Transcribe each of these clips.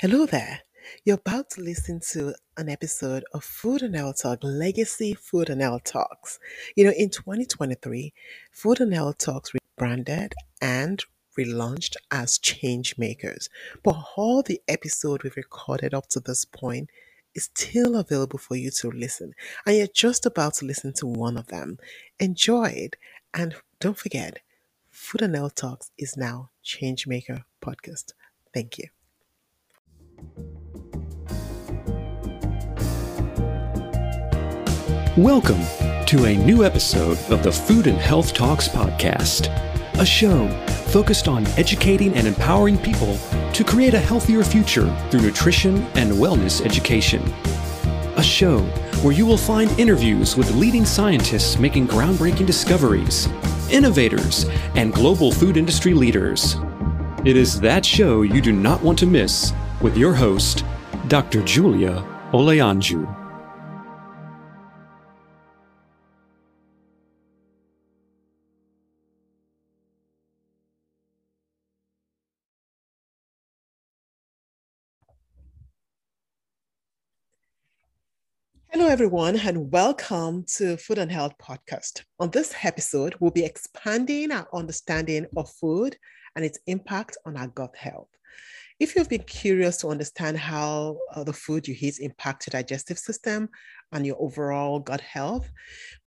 Hello there. You're about to listen to an episode of Food and Health Talk Legacy Food and Health Talks. You know, in 2023, Food and Health Talks rebranded and relaunched as Change Makers. But all the episode we've recorded up to this point is still available for you to listen. And you're just about to listen to one of them. Enjoy it. And don't forget, Food and Health Talks is now Changemaker Podcast. Thank you. Welcome to a new episode of the Food and Health Talks podcast, a show focused on educating and empowering people to create a healthier future through nutrition and wellness education. A show where you will find interviews with leading scientists making groundbreaking discoveries, innovators, and global food industry leaders. It is that show you do not want to miss with your host, Dr. Julia Olayanju. Hello, everyone, and welcome to Food and Health Podcast. On this episode, we'll be expanding our understanding of food and its impact on our gut health. If you've been curious to understand how uh, the food you eat impacts your digestive system and your overall gut health,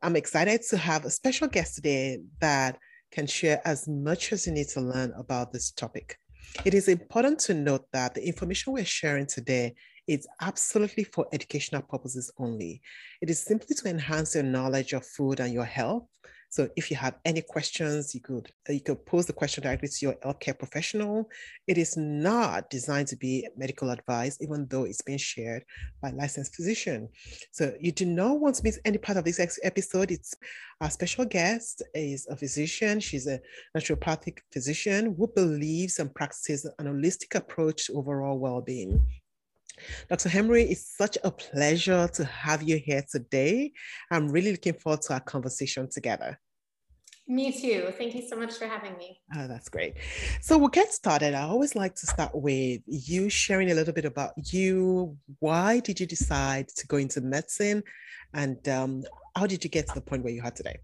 I'm excited to have a special guest today that can share as much as you need to learn about this topic. It is important to note that the information we're sharing today is absolutely for educational purposes only. It is simply to enhance your knowledge of food and your health. So if you have any questions, you could uh, you could pose the question directly to your healthcare professional. It is not designed to be medical advice, even though it's being shared by licensed physician. So you do not want to miss any part of this episode. It's our special guest is a physician. She's a naturopathic physician who believes and practices an holistic approach to overall well-being. Dr. Henry, it's such a pleasure to have you here today. I'm really looking forward to our conversation together. Me too. Thank you so much for having me. Oh, that's great. So we'll get started. I always like to start with you sharing a little bit about you. Why did you decide to go into medicine? And um, how did you get to the point where you are today?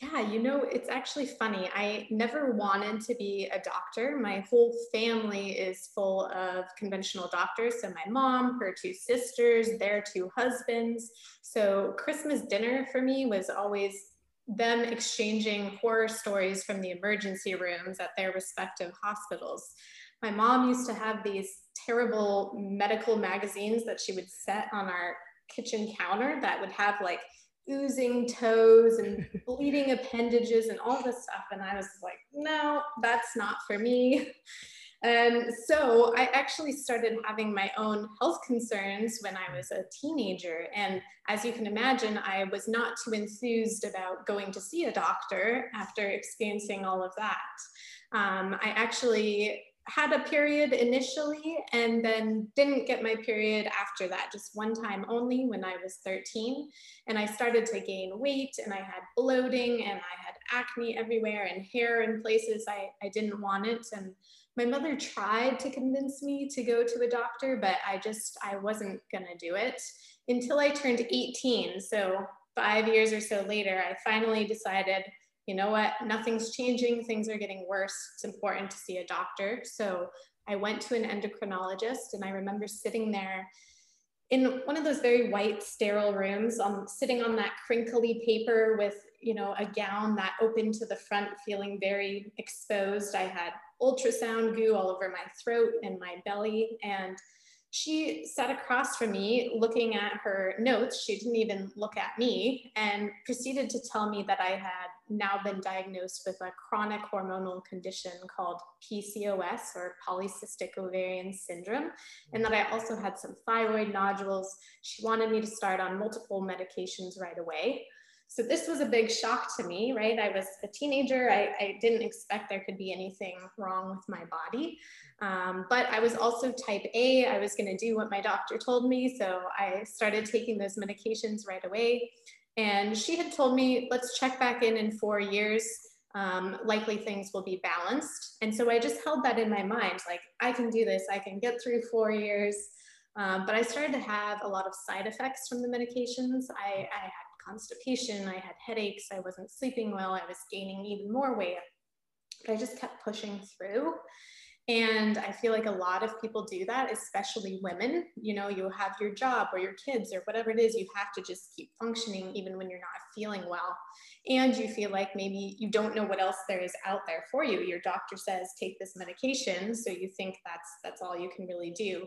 Yeah, you know, it's actually funny. I never wanted to be a doctor. My whole family is full of conventional doctors. So, my mom, her two sisters, their two husbands. So, Christmas dinner for me was always them exchanging horror stories from the emergency rooms at their respective hospitals. My mom used to have these terrible medical magazines that she would set on our kitchen counter that would have like oozing toes and bleeding appendages and all this stuff. And I was like, no, that's not for me. And so I actually started having my own health concerns when I was a teenager. And as you can imagine, I was not too enthused about going to see a doctor after experiencing all of that. Um, I actually had a period initially and then didn't get my period after that, just one time only when I was 13. And I started to gain weight and I had bloating and I had acne everywhere and hair in places I, I didn't want it. And my mother tried to convince me to go to a doctor, but I just, I wasn't gonna do it until I turned 18. So five years or so later, I finally decided you know what, nothing's changing, things are getting worse. It's important to see a doctor. So I went to an endocrinologist and I remember sitting there in one of those very white sterile rooms um, sitting on that crinkly paper with you know a gown that opened to the front feeling very exposed i had ultrasound goo all over my throat and my belly and she sat across from me looking at her notes. She didn't even look at me and proceeded to tell me that I had now been diagnosed with a chronic hormonal condition called PCOS or polycystic ovarian syndrome, and that I also had some thyroid nodules. She wanted me to start on multiple medications right away. So this was a big shock to me, right? I was a teenager. I, I didn't expect there could be anything wrong with my body. Um, but I was also type A. I was going to do what my doctor told me. So I started taking those medications right away. And she had told me, let's check back in in four years. um, likely things will be balanced. And so I just held that in my mind like, I can do this, I can get through four years. Um, but I started to have a lot of side effects from the medications. I, I had constipation, I had headaches, I wasn't sleeping well, I was gaining even more weight. But I just kept pushing through. And I feel like a lot of people do that, especially women. You know, you have your job or your kids or whatever it is, you have to just keep functioning even when you're not feeling well. And you feel like maybe you don't know what else there is out there for you. Your doctor says take this medication, so you think that's that's all you can really do.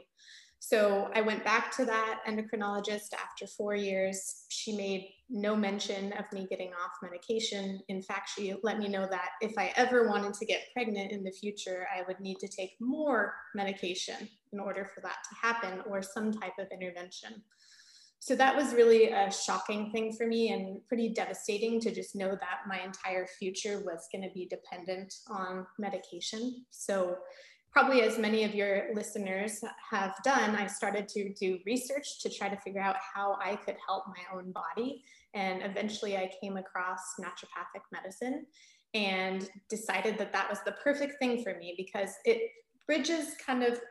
So I went back to that endocrinologist after four years. She made no mention of me getting off medication. In fact, she let me know that if I ever wanted to get pregnant in the future, I would need to take more medication in order for that to happen or some type of intervention. So that was really a shocking thing for me and pretty devastating to just know that my entire future was going to be dependent on medication. So probably as many of your listeners have done, I started to do research to try to figure out how I could help my own body. And eventually I came across naturopathic medicine and decided that that was the perfect thing for me because it bridges kind of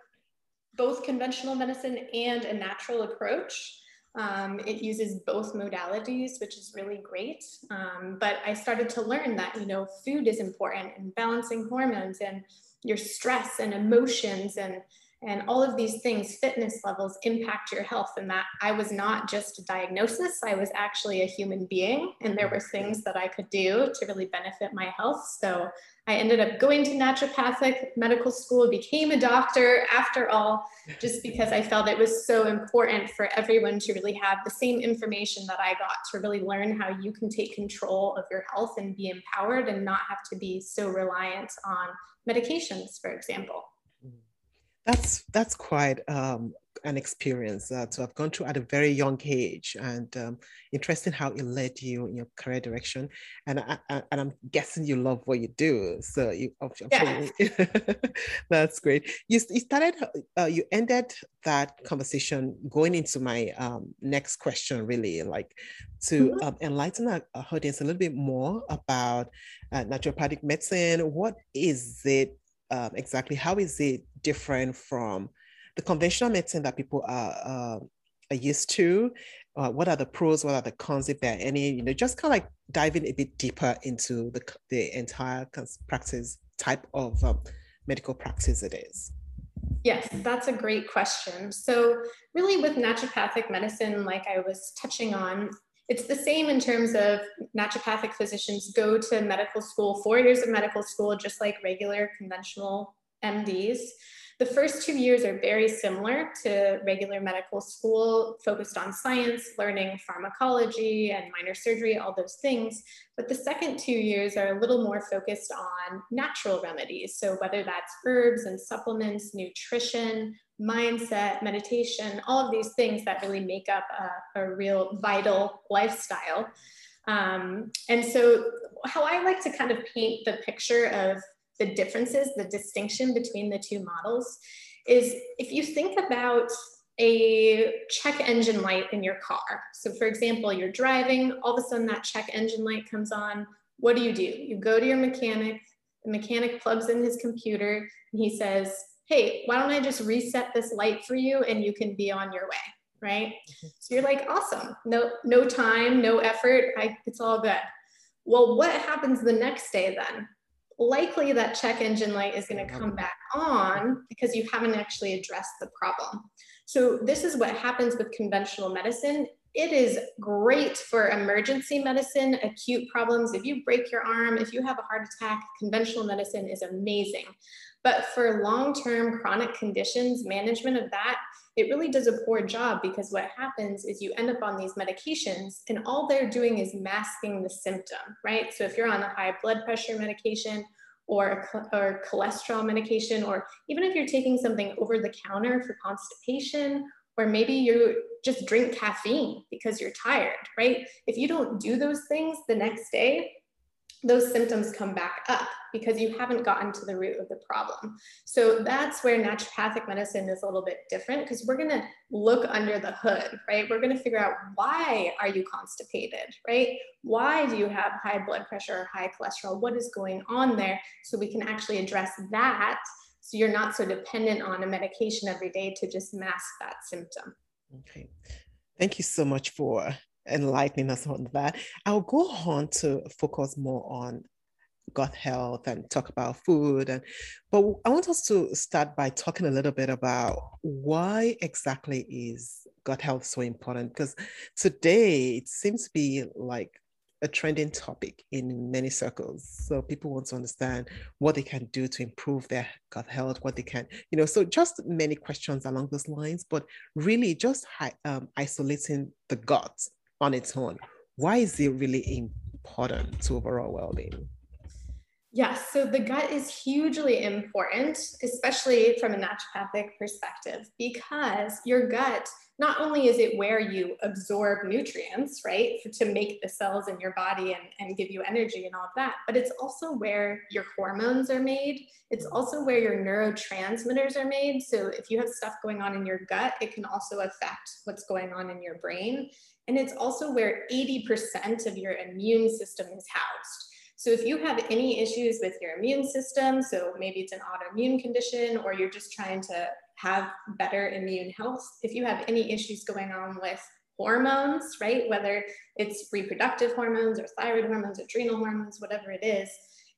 both conventional medicine and a natural approach. Um, it uses both modalities, which is really great. Um, but I started to learn that, you know, food is important and balancing hormones and your stress and emotions and and all of these things fitness levels impact your health. And that i was not just a diagnosis i was actually a human being and there were things that i could do to really benefit my health. So i ended up going to naturopathic medical school became a doctor after all just because i felt it was so important for everyone to really have the same information that i got to really learn how you can take control of your health and be empowered and not have to be so reliant on medications, for example. That's that's quite um, an experience uh, to have gone through at a very young age, and um, interesting how it led you in your career direction. And I, I, and I'm guessing you love what you do, so you yeah. that's great. You, you started, uh, you ended that conversation going into my um, next question, really, like to mm-hmm. um, enlighten our, our, audience a little bit more about uh, naturopathic medicine. What is it um, exactly? How is it different from the conventional medicine that people are, uh, are used to? Uh, what are the pros? What are the cons? If there are any, you know, just kind of like diving a bit deeper into the, the entire practice type of um, medical practice it is. Yes, that's a great question. So, really, with naturopathic medicine, like I was touching on, it's the same in terms of naturopathic physicians go to medical school, four years of medical school, just like regular conventional MDs. The first two years are very similar to regular medical school, focused on science, learning pharmacology and minor surgery, all those things. But the second two years are a little more focused on natural remedies. So whether that's herbs and supplements, nutrition, mindset, meditation, all of these things that really make up a, a real vital lifestyle. Um, and so, how I like to kind of paint the picture of the differences, the distinction between the two models is if you think about a check engine light in your car. So, for example, you're driving, all of a sudden that check engine light comes on. What do you do? You go to your mechanic, the mechanic plugs in his computer, and he says, Hey, why don't I just reset this light for you and you can be on your way? Right? So you're like, awesome. No, no time, no effort. I, it's all good. Well, what happens the next day then? Likely that check engine light is going to come back on because you haven't actually addressed the problem. So this is what happens with conventional medicine. It is great for emergency medicine, acute problems. If you break your arm, if you have a heart attack, conventional medicine is amazing. But for long-term chronic conditions, management of that, it really does a poor job because what happens is you end up on these medications and all they're doing is masking the symptom, right? So if you're on a high blood pressure medication or, or cholesterol medication, or even if you're taking something over the counter for constipation, or maybe you just drink caffeine because you're tired, right? If you don't do those things the next day, those symptoms come back up because you haven't gotten to the root of the problem. So that's where naturopathic medicine is a little bit different because we're going to look under the hood, right? We're going to figure out why are you constipated, right? Why do you have high blood pressure or high cholesterol? What is going on there so we can actually address that so you're not so dependent on a medication every day to just mask that symptom. Okay. Thank you so much for enlightening us on that. I'll go on to focus more on gut health and talk about food and but I want us to start by talking a little bit about why exactly is gut health so important because today it seems to be like a trending topic in many circles. So people want to understand what they can do to improve their gut health, what they can, you know, so just many questions along those lines, but really just um, isolating the gut on its own. Why is it really important to overall well-being? Yes, so the gut is hugely important, especially from a naturopathic perspective, because your gut, not only is it where you absorb nutrients, right, to make the cells in your body and, and give you energy and all of that, but it's also where your hormones are made. It's also where your neurotransmitters are made. So if you have stuff going on in your gut, it can also affect what's going on in your brain. And it's also where 80% of your immune system is housed. So if you have any issues with your immune system, so maybe it's an autoimmune condition or you're just trying to have better immune health, if you have any issues going on with hormones, right, whether it's reproductive hormones or thyroid hormones, adrenal hormones, whatever it is,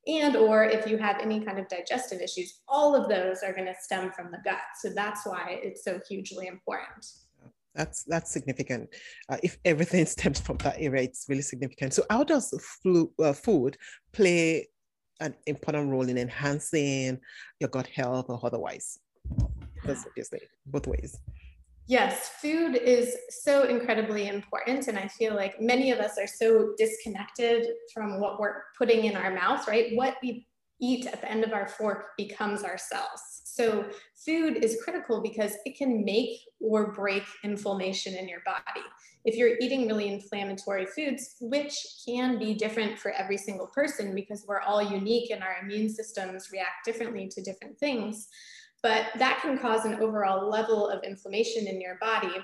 and or if you have any kind of digestive issues, all of those are going to stem from the gut. So that's why it's so hugely important. That's that's significant. Uh, if everything stems from that area, it's really significant. So, how does flu, uh, food play an important role in enhancing your gut health or otherwise? That's obviously both ways. Yes, food is so incredibly important. And I feel like many of us are so disconnected from what we're putting in our mouth, right? What we eat at the end of our fork becomes our cells. So food is critical because it can make or break inflammation in your body. If you're eating really inflammatory foods, which can be different for every single person because we're all unique and our immune systems react differently to different things, but that can cause an overall level of inflammation in your body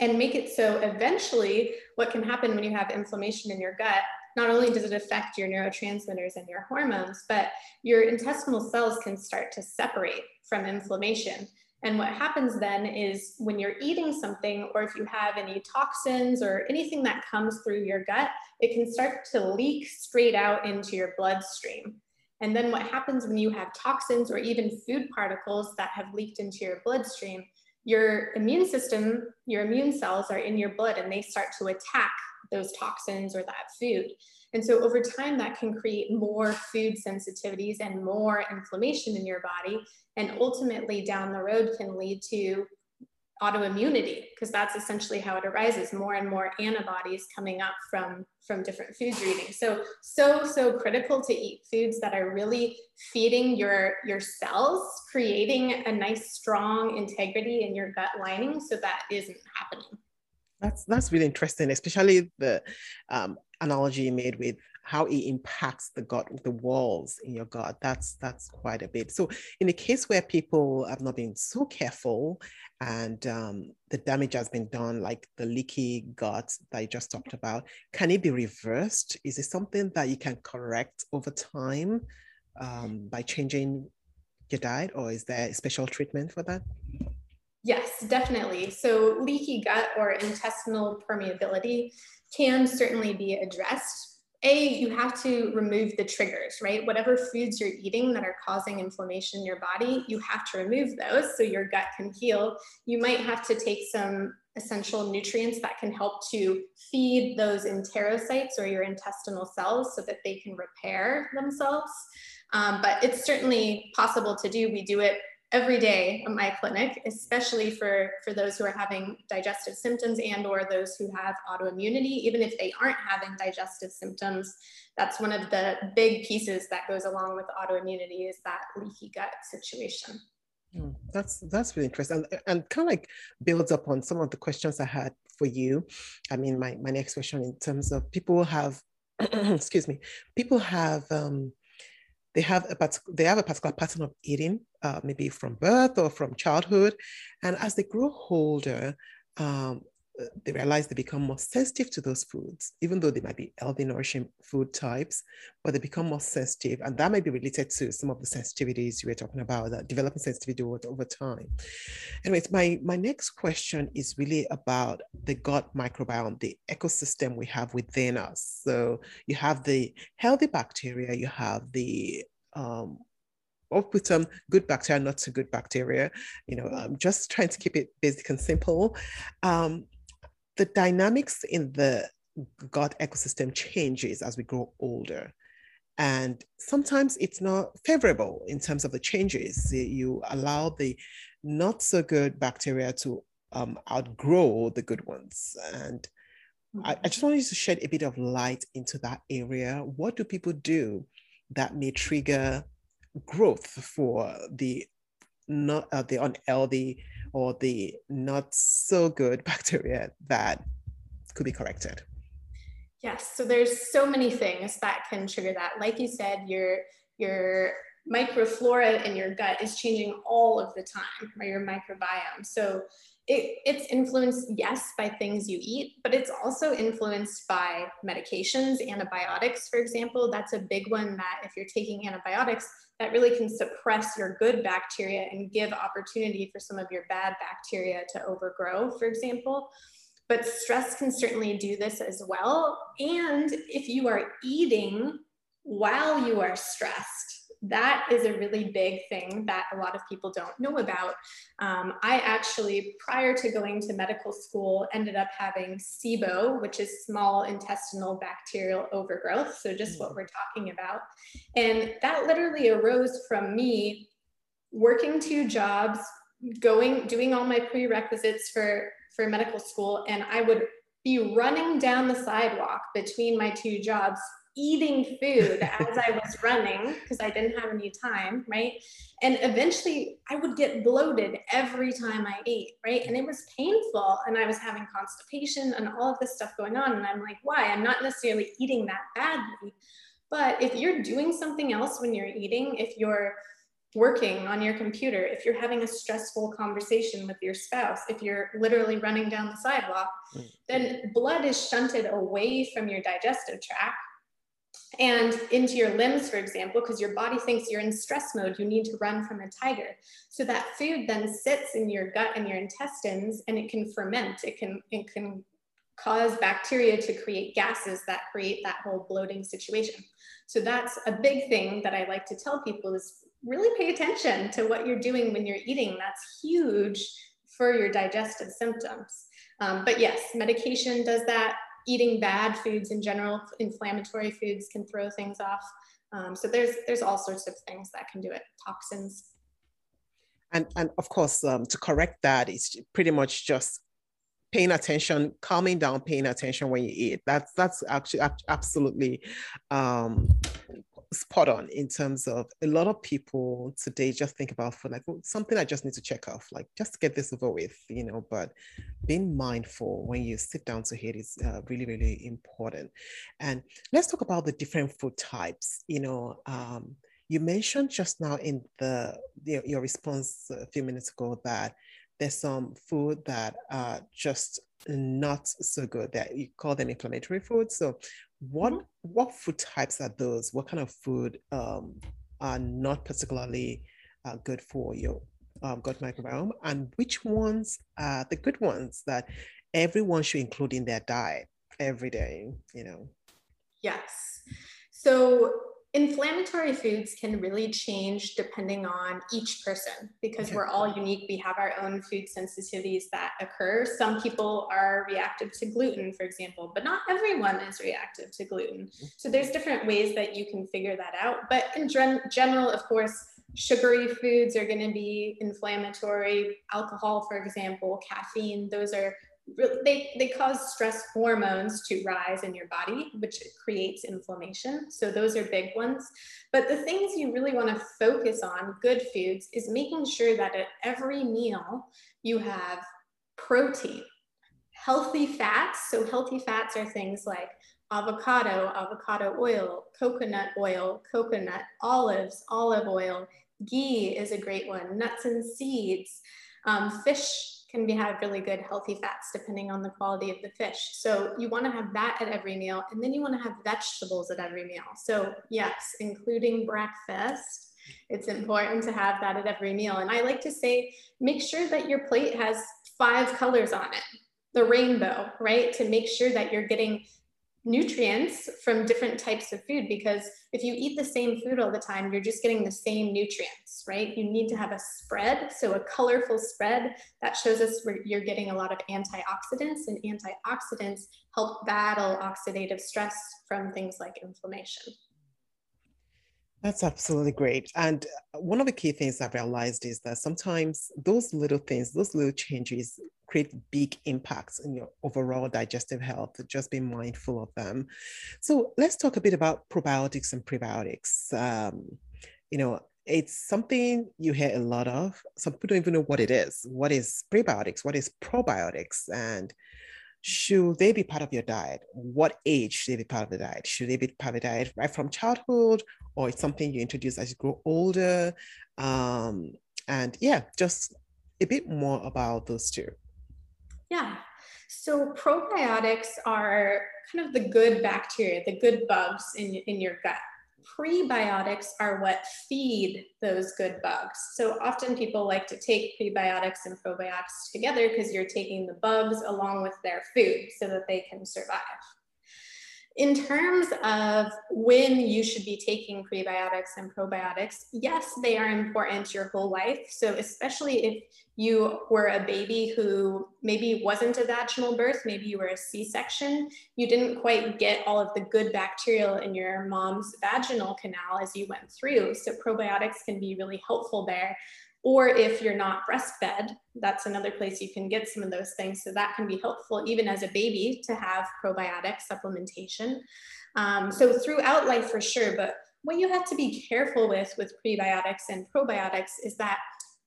and make it so eventually what can happen when you have inflammation in your gut not only does it affect your neurotransmitters and your hormones, but your intestinal cells can start to separate from inflammation. And what happens then is when you're eating something, or if you have any toxins or anything that comes through your gut, it can start to leak straight out into your bloodstream. And then what happens when you have toxins or even food particles that have leaked into your bloodstream, your immune system, your immune cells are in your blood and they start to attack those toxins or that food. And so over time, that can create more food sensitivities and more inflammation in your body. And ultimately, down the road, can lead to autoimmunity because that's essentially how it arises more and more antibodies coming up from from different foods you're eating so so so critical to eat foods that are really feeding your your cells creating a nice strong integrity in your gut lining so that isn't happening that's that's really interesting, especially the um, analogy you made with how it impacts the gut, the walls in your gut. That's that's quite a bit. So, in a case where people have not been so careful and um, the damage has been done, like the leaky gut that you just talked about, can it be reversed? Is it something that you can correct over time um, by changing your diet, or is there a special treatment for that? Yes, definitely. So leaky gut or intestinal permeability can certainly be addressed. A, you have to remove the triggers, right? Whatever foods you're eating that are causing inflammation in your body, you have to remove those so your gut can heal. You might have to take some essential nutrients that can help to feed those enterocytes or your intestinal cells so that they can repair themselves. Um, but it's certainly possible to do. We do it every day at my clinic, especially for, for those who are having digestive symptoms and or those who have autoimmunity, even if they aren't having digestive symptoms, that's one of the big pieces that goes along with autoimmunity is that leaky gut situation. Hmm, that's that's really interesting and, and kind of like builds up on some of the questions I had for you. I mean, my, my next question in terms of people have excuse me, people have um, they have a they have a particular pattern of eating, uh, maybe from birth or from childhood, and as they grow older, um, they realize they become more sensitive to those foods, even though they might be healthy, nourishing food types, but they become more sensitive. And that may be related to some of the sensitivities you were talking about, that developing sensitivity over, time. Anyways, my, my next question is really about the gut microbiome, the ecosystem we have within us. So you have the healthy bacteria, you have the um, or with some good bacteria, not so good bacteria. You know, I'm just trying to keep it basic and simple. Um, the dynamics in the gut ecosystem changes as we grow older. And sometimes it's not favorable in terms of the changes. You allow the not so good bacteria to um, outgrow the good ones. And I, I just wanted to shed a bit of light into that area. What do people do that may trigger growth for the not uh, the unhealthy or the not so good bacteria that could be corrected? Yes, so there's so many things that can trigger that. Like you said, your your microflora in your gut is changing all of the time, or your microbiome. So it, it's influenced, yes, by things you eat, but it's also influenced by medications, antibiotics, for example. That's a big one that if you're taking antibiotics, that really can suppress your good bacteria and give opportunity for some of your bad bacteria to overgrow, for example. But stress can certainly do this as well. And if you are eating while you are stressed, that is a really big thing that a lot of people don't know about. Um, I actually, prior to going to medical school, ended up having SIBO, which is small intestinal bacterial overgrowth. So, just what mm. we're talking about. And that literally arose from me working two jobs, going, doing all my prerequisites for, for medical school, and I would be running down the sidewalk between my two jobs eating food as I was running because I didn't have any time, right? And eventually I would get bloated every time I ate, right? And it was painful and I was having constipation and all of this stuff going on. And I'm like, why? I'm not necessarily eating that badly. But if you're doing something else when you're eating, if you're working on your computer, if you're having a stressful conversation with your spouse, if you're literally running down the sidewalk, mm. then blood is shunted away from your digestive tract and into your limbs, for example, because your body thinks you're in stress mode, you need to run from a tiger. So that food then sits in your gut and your intestines and it can ferment. It can, it can cause bacteria to create gases that create that whole bloating situation. So that's a big thing that I like to tell people is really pay attention to what you're doing when you're eating. That's huge for your digestive symptoms. Um, but yes, medication does that eating bad foods in general, inflammatory foods can throw things off. Um, so there's there's all sorts of things that can do it. Toxins. And and of course, um, to correct that, it's pretty much just paying attention, calming down, paying attention when you eat. That's that's actually absolutely um, spot on in terms of a lot of people today just think about food like well, something I just need to check off, like just get this over with, you know. But being mindful when you sit down to eat is uh, really, really important. And let's talk about the different food types. You know, um, you mentioned just now in the, the your response a few minutes ago that there's some food that are just not so good that you call them inflammatory foods. So what mm-hmm. what food types are those? What kind of food um, are not particularly uh, good for your um, gut microbiome, and which ones are the good ones that everyone should include in their diet every day? You know. Yes. So inflammatory foods can really change depending on each person because we're all unique. We have our own food sensitivities that occur. Some people are reactive to gluten, for example, but not everyone is reactive to gluten. So there's different ways that you can figure that out. But in gen- general, of course, sugary foods are going to be inflammatory. Alcohol, for example, caffeine, those are they, they cause stress hormones to rise in your body, which creates inflammation. So those are big ones. But the things you really want to focus on, good foods, is making sure that at every meal you have protein, healthy fats. So healthy fats are things like avocado, avocado oil, coconut oil, coconut, olives, olive oil. Ghee is a great one, nuts and seeds. Um, fish can be have really good healthy fats depending on the quality of the fish. So you want to have that at every meal, and then you want to have vegetables at every meal. So yes, including breakfast. It's important to have that at every meal. And I like to say, make sure that your plate has five colors on it, the rainbow, right? To make sure that you're getting nutrients from different types of food because if you eat the same food all the time, you're just getting the same nutrients, right? You need to have a spread. So a colorful spread that shows us where you're getting a lot of antioxidants and antioxidants help battle oxidative stress from things like inflammation. That's absolutely great. And one of the key things I've realized is that sometimes those little things, those little changes create big impacts in your overall digestive health. Just be mindful of them. So let's talk a bit about probiotics and prebiotics. Um, you know, it's something you hear a lot of. Some people don't even know what it is. What is prebiotics? What is probiotics? And should they be part of your diet? What age should they be part of the diet? Should they be part of the diet right from childhood, or it's something you introduce as you grow older? Um, and yeah, just a bit more about those two. Yeah. So probiotics are kind of the good bacteria, the good bugs in, in your gut. Prebiotics are what feed those good bugs. So often people like to take prebiotics and probiotics together because you're taking the bugs along with their food so that they can survive. In terms of when you should be taking prebiotics and probiotics, yes, they are important your whole life. So, especially if you were a baby who maybe wasn't a vaginal birth, maybe you were a C section, you didn't quite get all of the good bacterial in your mom's vaginal canal as you went through. So, probiotics can be really helpful there. Or if you're not breastfed, that's another place you can get some of those things. So that can be helpful even as a baby to have probiotic supplementation. Um, so throughout life for sure, but what you have to be careful with with prebiotics and probiotics is that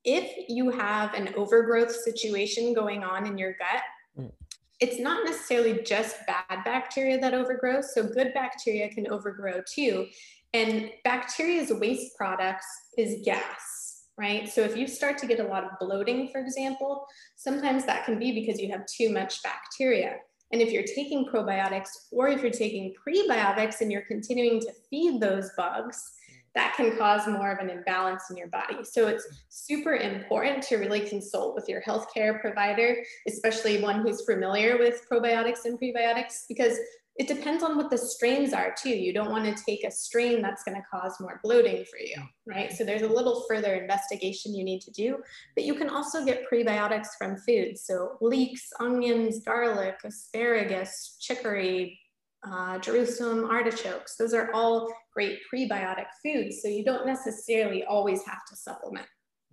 if you have an overgrowth situation going on in your gut, mm. it's not necessarily just bad bacteria that overgrow. So good bacteria can overgrow too. And bacteria's waste products is gas right? So if you start to get a lot of bloating, for example, sometimes that can be because you have too much bacteria. And if you're taking probiotics or if you're taking prebiotics and you're continuing to feed those bugs, that can cause more of an imbalance in your body. So it's super important to really consult with your healthcare provider, especially one who's familiar with probiotics and prebiotics, because it depends on what the strains are too. You don't want to take a strain that's going to cause more bloating for you, right? So there's a little further investigation you need to do, but you can also get prebiotics from food. So leeks, onions, garlic, asparagus, chicory, uh, Jerusalem artichokes. Those are all great prebiotic foods. So you don't necessarily always have to supplement.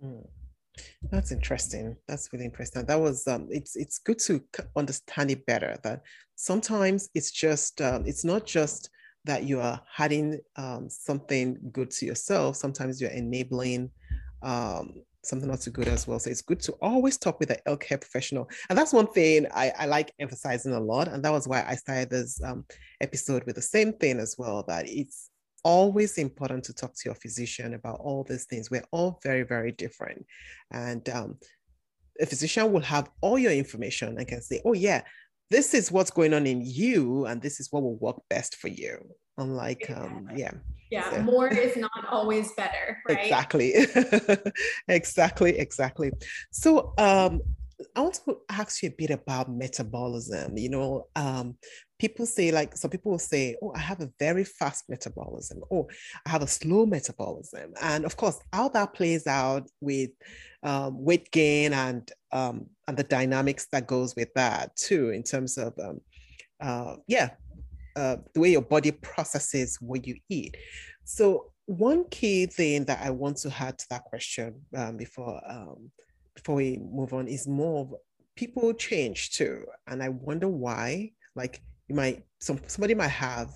Mm. That's interesting. That's really interesting. That was um, it's it's good to understand it better. That sometimes it's just um, it's not just that you are adding um, something good to yourself. Sometimes you're enabling um, something not so good as well. So it's good to always talk with a healthcare professional. And that's one thing I, I like emphasizing a lot. And that was why I started this um, episode with the same thing as well. That it's always important to talk to your physician about all these things. We're all very, very different. And um, a physician will have all your information and can say, oh, yeah, this is what's going on in you, and this is what will work best for you. Unlike, um, yeah. Yeah, so. more is not always better, right? Exactly. exactly, exactly. So, um, I want to ask you a bit about metabolism. You know, um, people say, like, some people will say, Oh, I have a very fast metabolism, or I have a slow metabolism. And of course, how that plays out with um, weight gain and um, and the dynamics that goes with that too, in terms of um, uh, yeah, uh, the way your body processes what you eat. So one key thing that I want to add to that question um, before um, before we move on is more of people change too, and I wonder why. Like you might some somebody might have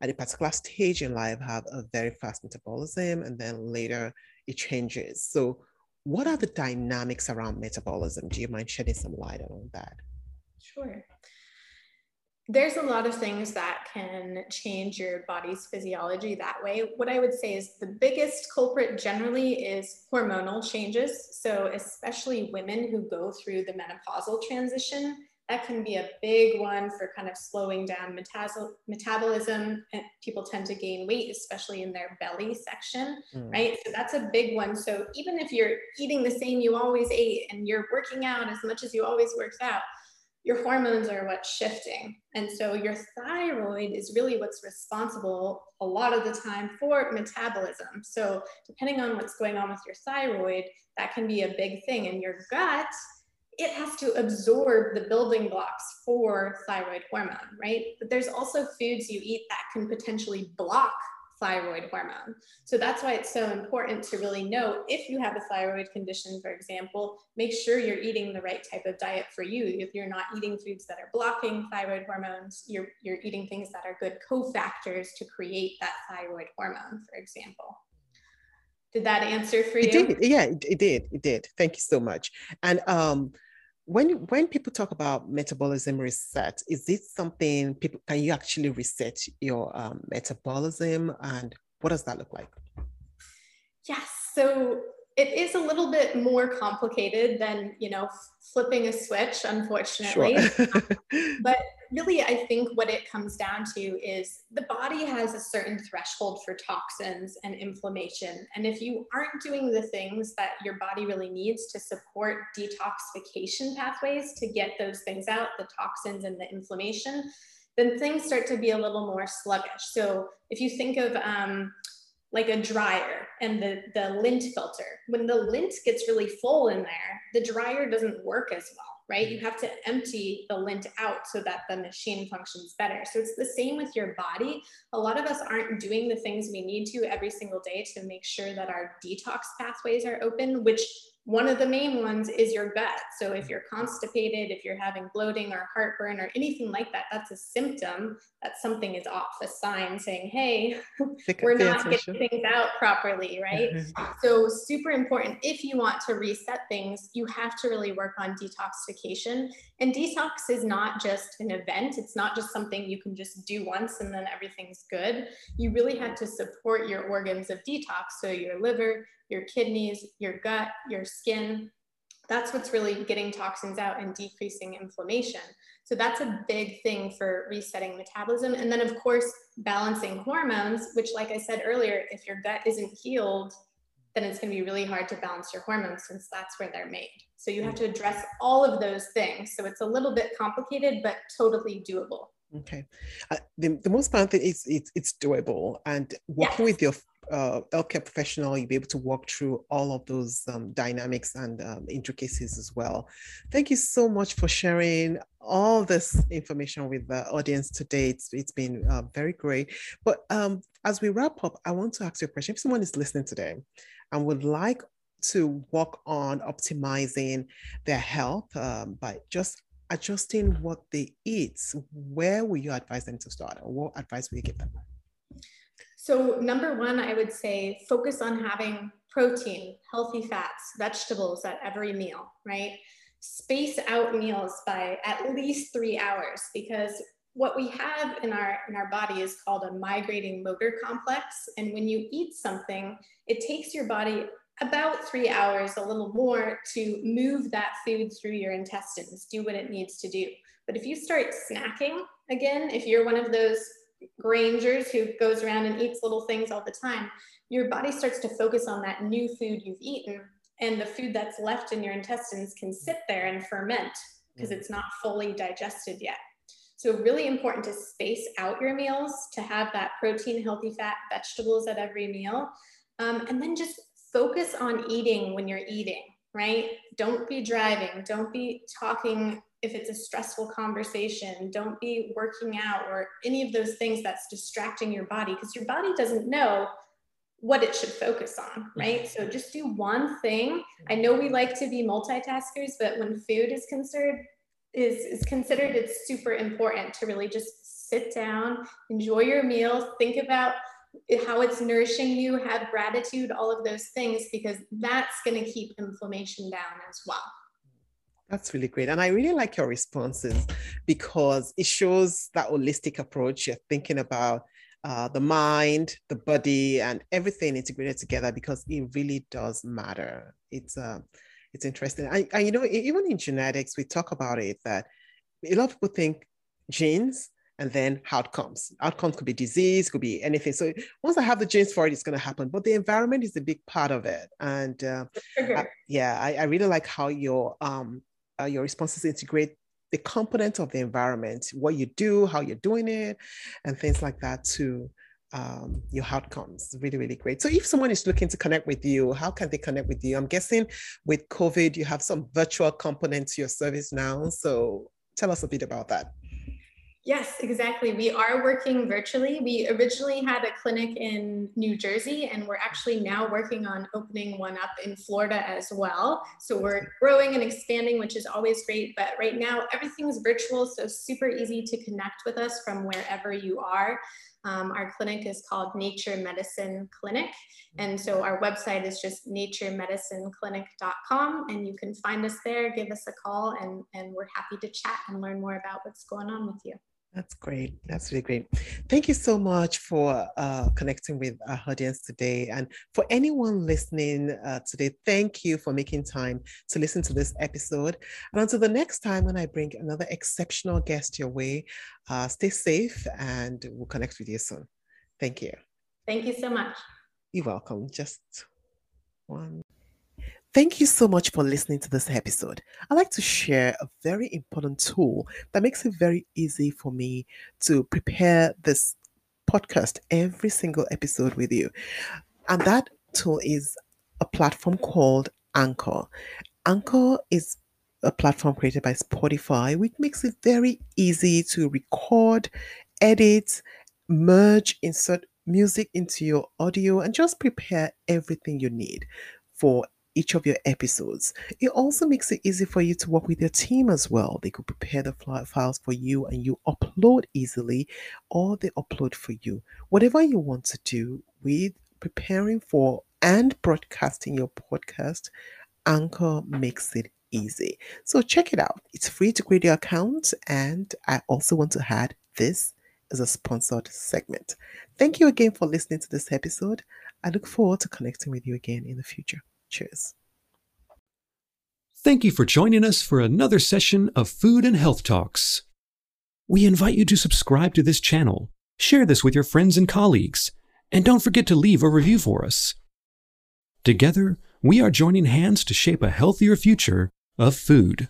at a particular stage in life have a very fast metabolism, and then later it changes. So what are the dynamics around metabolism? Do you mind shedding some light on that? Sure. There's a lot of things that can change your body's physiology that way. What I would say is the biggest culprit generally is hormonal changes. So, especially women who go through the menopausal transition, that can be a big one for kind of slowing down metabolism. And people tend to gain weight, especially in their belly section, mm. right? So, that's a big one. So, even if you're eating the same you always ate and you're working out as much as you always worked out, your hormones are what's shifting. And so your thyroid is really what's responsible a lot of the time for metabolism. So depending on what's going on with your thyroid, that can be a big thing. And your gut, it has to absorb the building blocks for thyroid hormone, right? But there's also foods you eat that can potentially block thyroid hormone. So that's why it's so important to really know if you have a thyroid condition, for example, make sure you're eating the right type of diet for you. If you're not eating foods that are blocking thyroid hormones, you're, you're eating things that are good cofactors to create that thyroid hormone, for example. Did that answer for you? It did. Yeah, it did. It did. Thank you so much. And um, when when people talk about metabolism reset, is it something people can you actually reset your um, metabolism, and what does that look like? Yes, so it is a little bit more complicated than you know flipping a switch, unfortunately. Sure. but really, I think what it comes down to is the body has a certain threshold for toxins and inflammation. And if you aren't doing the things that your body really needs to support detoxification pathways to get those things out, the toxins and the inflammation, then things start to be a little more sluggish. So if you think of um, like a dryer and the, the lint filter. When the lint gets really full in there, the dryer doesn't work as well, right? You have to empty the lint out so that the machine functions better. So it's the same with your body. A lot of us aren't doing the things we need to every single day to make sure that our detox pathways are open, which one of the main ones is your gut. So if you're constipated, if you're having bloating or heartburn or anything like that, that's a symptom that something is off, a sign saying, hey, we're not getting things out properly, right? so super important. If you want to reset things, you have to really work on detoxification. And detox is not just an event. It's not just something you can just do once and then everything's good. You really have to support your organs of detox. So your liver, your kidneys, your gut, your skin. That's what's really getting toxins out and decreasing inflammation. So that's a big thing for resetting metabolism. And then, of course, balancing hormones, which, like I said earlier, if your gut isn't healed, then it's going to be really hard to balance your hormones since that's where they're made. So you have to address all of those things. So it's a little bit complicated, but totally doable. Okay. Uh, the, the most important thing is it's, it's doable and working yes. with your uh, healthcare professional, you'll be able to walk through all of those um, dynamics and um, intricacies as well. Thank you so much for sharing all this information with the audience today. It's, it's been uh, very great. But um, as we wrap up, I want to ask you a question. If someone is listening today and would like to work on optimizing their health um, by just adjusting what they eat, where will you advise them to start or what advice will you give them? So, number one, I would say focus on having protein, healthy fats, vegetables at every meal, right? Space out meals by at least three hours because what we have in our in our body is called a migrating motor complex and when you eat something it takes your body about three hours a little more to move that food through your intestines do what it needs to do but if you start snacking again if you're one of those grangers who goes around and eats little things all the time, your body starts to focus on that new food you've eaten, and the food that's left in your intestines can sit there and ferment because it's not fully digested yet. So, really important to space out your meals to have that protein, healthy fat, vegetables at every meal. Um, and then just focus on eating when you're eating, right? Don't be driving, don't be talking if it's a stressful conversation, don't be working out or any of those things that's distracting your body because your body doesn't know what it should focus on, mm-hmm. right? So just do one thing. I mm-hmm. know we like to be multitaskers, but when food is considered is, is considered, it's super important to really just sit down, enjoy your meal, think about how it's nourishing you, have gratitude, all of those things, because that's going to keep inflammation down as well. That's really great. And I really like your responses because it shows that holistic approach. You're thinking about uh, the mind, the body, and everything integrated together because it really does matter. It's uh, it's interesting. I, I, you know, even in genetics, we talk about it that a lot of people think genes and then outcomes. Outcomes could be disease, could be anything. So once I have the genes for it, it's going to happen. But the environment is a big part of it. And uh, I, yeah, I, I, really like how your um uh, your responses integrate the component of the environment, what you do, how you're doing it, and things like that to um, your outcomes. Really, really great. So, if someone is looking to connect with you, how can they connect with you? I'm guessing with COVID, you have some virtual component to your service now. So, tell us a bit about that. Yes, exactly. We are working virtually. We originally had a clinic in New Jersey, and we're actually now working on opening one up in Florida as well. So we're growing and expanding, which is always great. But right now, everything's virtual, so super easy to connect with us from wherever you are. Um, our clinic is called Nature Medicine Clinic. And so our website is just naturemedicineclinic.com. And you can find us there, give us a call, and, and we're happy to chat and learn more about what's going on with you. That's great. That's really great. Thank you so much for uh, connecting with our audience today. And for anyone listening uh, today, thank you for making time to listen to this episode. And until the next time when I bring another exceptional guest your way, uh, stay safe and we'll connect with you soon. Thank you. Thank you so much. You're welcome. Just one. Thank you so much for listening to this episode. I'd like to share a very important tool that makes it very easy for me to prepare this podcast every single episode with you. And that tool is a platform called Anchor. Anchor is a platform created by Spotify, which makes it very easy to record, edit, merge, insert music into your audio, and just prepare everything you need for each of your episodes. It also makes it easy for you to work with your team as well. They could prepare the files for you and you upload easily, or they upload for you. Whatever you want to do with preparing for and broadcasting your podcast, Anchor makes it easy. So check it out. It's free to create your account. And I also want to add this as a sponsored segment. Thank you again for listening to this episode. I look forward to connecting with you again in the future. Thank you for joining us for another session of Food and Health Talks. We invite you to subscribe to this channel, share this with your friends and colleagues, and don't forget to leave a review for us. Together, we are joining hands to shape a healthier future of food.